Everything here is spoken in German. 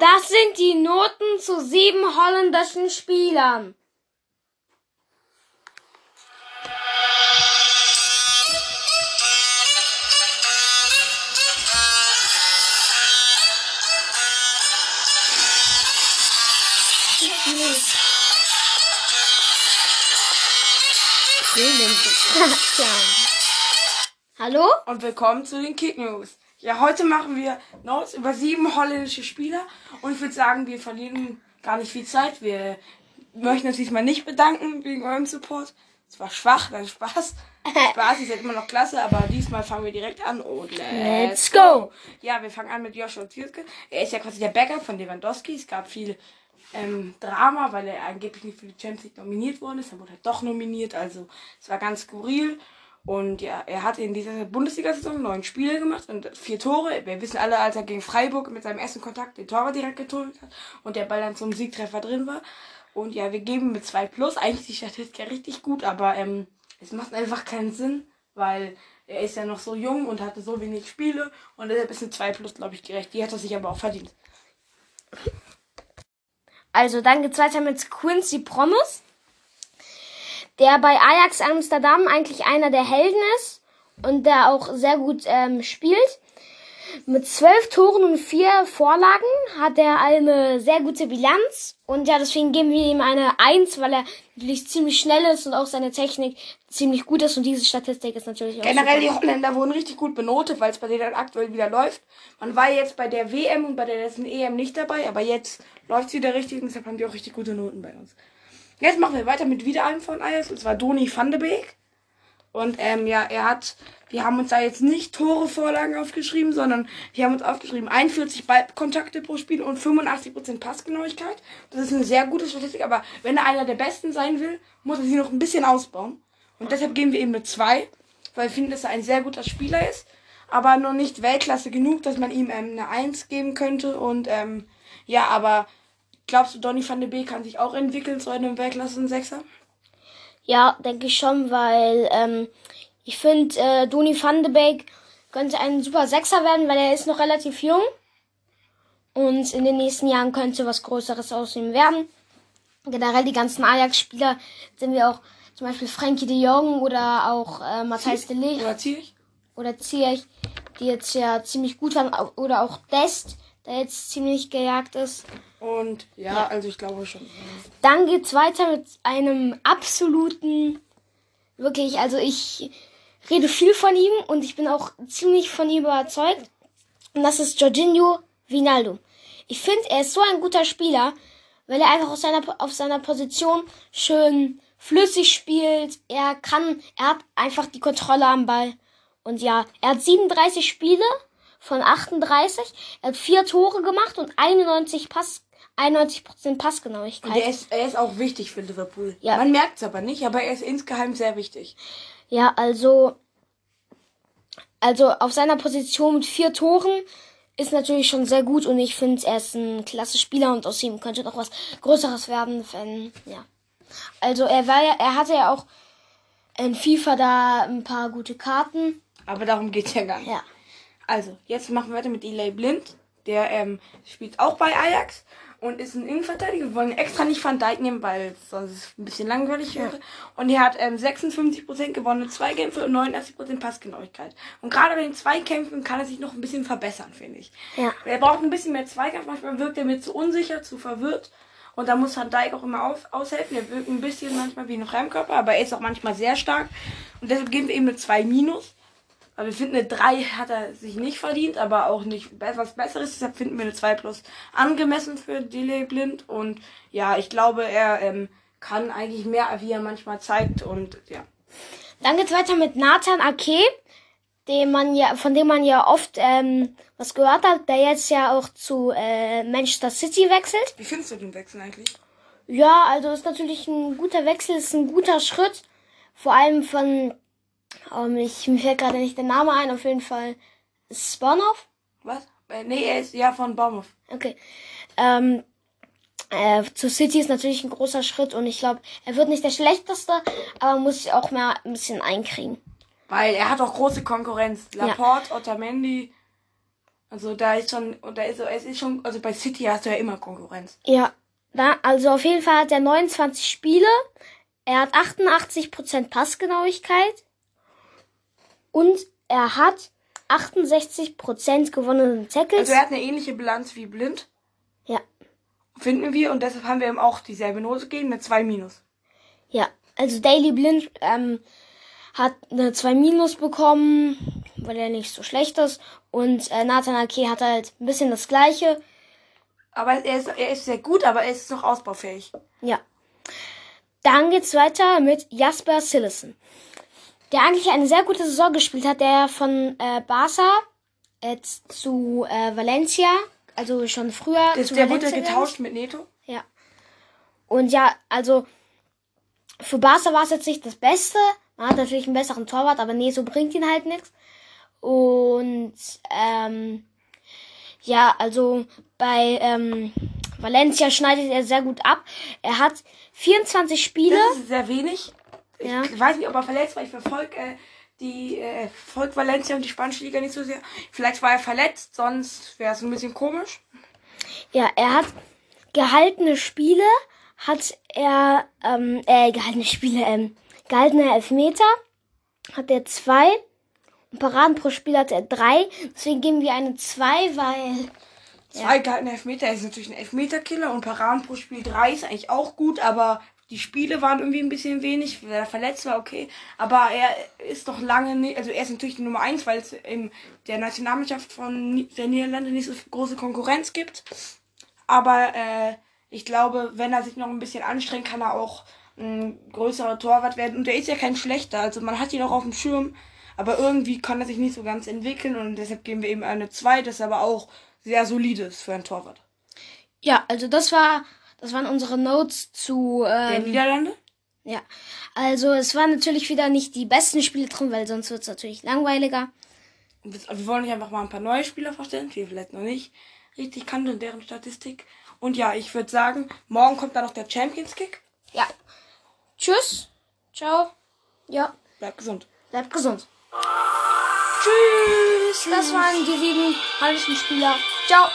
Das sind die Noten zu sieben holländischen Spielern. Hallo? Und willkommen zu den Kick News. Ja, heute machen wir Notes über sieben holländische Spieler und ich würde sagen, wir verlieren gar nicht viel Zeit. Wir möchten uns diesmal nicht bedanken wegen eurem Support. Es war schwach, dann Spaß. Spaß ist halt immer noch klasse, aber diesmal fangen wir direkt an und let's, Let's go. Ja, wir fangen an mit Joshua Tierke. Er ist ja quasi der Backup von Lewandowski. Es gab viel ähm, Drama, weil er angeblich nicht für die Champions League nominiert worden ist. Dann wurde er doch nominiert, also es war ganz skurril. Und ja, er hat in dieser Bundesliga-Saison neun Spiele gemacht und vier Tore. Wir wissen alle, als er gegen Freiburg mit seinem ersten Kontakt den Torwart direkt getötet hat und der Ball dann zum Siegtreffer drin war. Und ja, wir geben mit zwei Plus. Eigentlich die Statistik ja richtig gut, aber ähm, es macht einfach keinen Sinn, weil er ist ja noch so jung und hatte so wenig Spiele und deshalb ist eine 2 Plus, glaube ich, gerecht. Die hat er sich aber auch verdient. Also dann geht's weiter mit Quincy Promes, der bei Ajax Amsterdam eigentlich einer der Helden ist und der auch sehr gut ähm, spielt. Mit zwölf Toren und vier Vorlagen hat er eine sehr gute Bilanz. Und ja, deswegen geben wir ihm eine Eins, weil er natürlich ziemlich schnell ist und auch seine Technik ziemlich gut ist. Und diese Statistik ist natürlich auch Generell die Holländer wurden richtig gut benotet, weil es bei denen aktuell wieder läuft. Man war jetzt bei der WM und bei der letzten EM nicht dabei, aber jetzt läuft es wieder richtig und deshalb haben die auch richtig gute Noten bei uns. Jetzt machen wir weiter mit wieder einem von Ajax, und zwar Doni van de Beek. Und ähm, ja, er hat, wir haben uns da jetzt nicht Tore, Vorlagen aufgeschrieben, sondern wir haben uns aufgeschrieben 41 Ballkontakte pro Spiel und 85% Passgenauigkeit. Das ist eine sehr gute Statistik, aber wenn er einer der Besten sein will, muss er sie noch ein bisschen ausbauen. Und deshalb geben wir ihm eine 2, weil wir finden, dass er ein sehr guter Spieler ist, aber noch nicht Weltklasse genug, dass man ihm ähm, eine 1 geben könnte. Und ähm, ja, aber glaubst du, Donny van de Beek kann sich auch entwickeln zu einem Weltklasse 6er? Ja, denke ich schon, weil ähm, ich finde, äh, Doni van de Beek könnte ein super Sechser werden, weil er ist noch relativ jung. Und in den nächsten Jahren könnte was Größeres aus ihm werden. Generell die ganzen Ajax-Spieler sind wir auch zum Beispiel Frankie de Jong oder auch äh, Matthijs de Ligt Oder Zierich? oder Ziyech, die jetzt ja ziemlich gut waren. Oder auch Dest, der jetzt ziemlich gejagt ist. Und ja, also ich glaube schon. Dann geht's weiter mit einem absoluten, wirklich, also ich rede viel von ihm und ich bin auch ziemlich von ihm überzeugt. Und das ist Jorginho Vinaldo. Ich finde, er ist so ein guter Spieler, weil er einfach auf seiner, auf seiner Position schön flüssig spielt. Er kann, er hat einfach die Kontrolle am Ball. Und ja, er hat 37 Spiele von 38. Er hat vier Tore gemacht und 91 Pass, 91% Passgenauigkeit. Und er ist, er ist auch wichtig für Liverpool. Ja. Man merkt es aber nicht, aber er ist insgeheim sehr wichtig. Ja, also, also auf seiner Position mit vier Toren ist natürlich schon sehr gut und ich finde, er ist ein klasse Spieler und aus ihm könnte noch was Größeres werden, wenn, ja. Also er war ja, er hatte ja auch in FIFA da ein paar gute Karten. Aber darum geht's ja gar nicht. Ja. Also, jetzt machen wir weiter mit Eli Blind. Der ähm, spielt auch bei Ajax und ist ein Innenverteidiger. Wir wollen extra nicht Van Dijk nehmen, weil es sonst ein bisschen langweilig wäre. Und er hat ähm, 56% gewonnene Zweikämpfe und 89% Passgenauigkeit. Und gerade bei den Zweikämpfen kann er sich noch ein bisschen verbessern, finde ich. Ja. Er braucht ein bisschen mehr Zweikampf. Manchmal wirkt er mir zu unsicher, zu verwirrt. Und da muss Van Dijk auch immer auf, aushelfen. Er wirkt ein bisschen manchmal wie ein Fremdkörper, aber er ist auch manchmal sehr stark. Und deshalb geben wir ihm eine 2 minus. Aber wir finden eine 3 hat er sich nicht verdient, aber auch nicht was Besseres. Deshalb finden wir eine 2 plus angemessen für Delay Blind. Und ja, ich glaube, er ähm, kann eigentlich mehr, wie er manchmal zeigt. Und ja. Dann geht's weiter mit Nathan Ake, dem man ja, von dem man ja oft ähm, was gehört hat, der jetzt ja auch zu äh, Manchester City wechselt. Wie findest du den Wechsel eigentlich? Ja, also ist natürlich ein guter Wechsel, ist ein guter Schritt. Vor allem von, ähm, ich, mir fällt gerade nicht der Name ein, auf jeden Fall Spanov. Was? Äh, nee, er ist ja von Bournemouth. Okay. Ähm, äh, zu City ist natürlich ein großer Schritt und ich glaube, er wird nicht der schlechteste, aber muss sich auch mehr ein bisschen einkriegen. Weil er hat auch große Konkurrenz. Laporte, Otamendi. Also da ist schon, und da ist so, es ist schon, also bei City hast du ja immer Konkurrenz. Ja, da, also auf jeden Fall hat er 29 Spiele. Er hat 88% Passgenauigkeit. Und er hat 68% gewonnenen Tackles. Also er hat eine ähnliche Bilanz wie Blind, ja, finden wir, und deshalb haben wir ihm auch dieselbe Note gegeben, eine 2 minus. ja. Also Daily Blind ähm, hat eine 2 Minus bekommen, weil er nicht so schlecht ist. Und äh, Nathan Ake hat halt ein bisschen das gleiche. Aber er ist, er ist sehr gut, aber er ist noch ausbaufähig. Ja. Dann geht's weiter mit Jasper Sillison. Der eigentlich eine sehr gute Saison gespielt hat, der von äh, Barca jetzt zu äh, Valencia, also schon früher Das, zu der wurde Valencia getauscht mit Neto. Ja. Und ja, also für Barca war es jetzt nicht das Beste. Man hat natürlich einen besseren Torwart, aber nee, so bringt ihn halt nichts. Und ähm, ja, also bei ähm, Valencia schneidet er sehr gut ab. Er hat 24 Spiele. Das ist sehr wenig. Ja. Ich weiß nicht, ob er verletzt war. Ich verfolge äh, die äh, verfolg Valencia und die spanische Liga nicht so sehr. Vielleicht war er verletzt, sonst wäre es ein bisschen komisch. Ja, er hat gehaltene Spiele, hat er, ähm, äh, gehaltene Spiele, ähm, gehaltene Elfmeter, hat er zwei. Und Paraden pro Spiel hat er drei. Deswegen geben wir eine zwei, weil, Zwei gehaltene Elfmeter. Er ist natürlich ein Elfmeterkiller und Paraden pro Spiel drei ist eigentlich auch gut, aber die Spiele waren irgendwie ein bisschen wenig. Wer verletzt war, okay. Aber er ist doch lange nicht, also er ist natürlich die Nummer eins, weil es in der Nationalmannschaft von der Niederlande nicht so große Konkurrenz gibt. Aber äh, ich glaube, wenn er sich noch ein bisschen anstrengt, kann er auch ein größerer Torwart werden. Und er ist ja kein schlechter. Also man hat ihn auch auf dem Schirm. Aber irgendwie kann er sich nicht so ganz entwickeln. Und deshalb geben wir ihm eine 2, das aber auch sehr solide ist für einen Torwart. ja, also das war, das waren unsere Notes zu, Der ähm, Niederlande? ja. Also es waren natürlich wieder nicht die besten Spiele drin, weil sonst wird's natürlich langweiliger. Wir wollen euch einfach mal ein paar neue Spieler vorstellen, die ihr vielleicht noch nicht richtig kannte und deren Statistik. Und ja, ich würde sagen, morgen kommt dann noch der Champions Kick. Ja. Tschüss. Ciao. Ja, Bleibt gesund. bleibt gesund. Tschüss. Das waren die sieben hallischen Spieler. Ciao.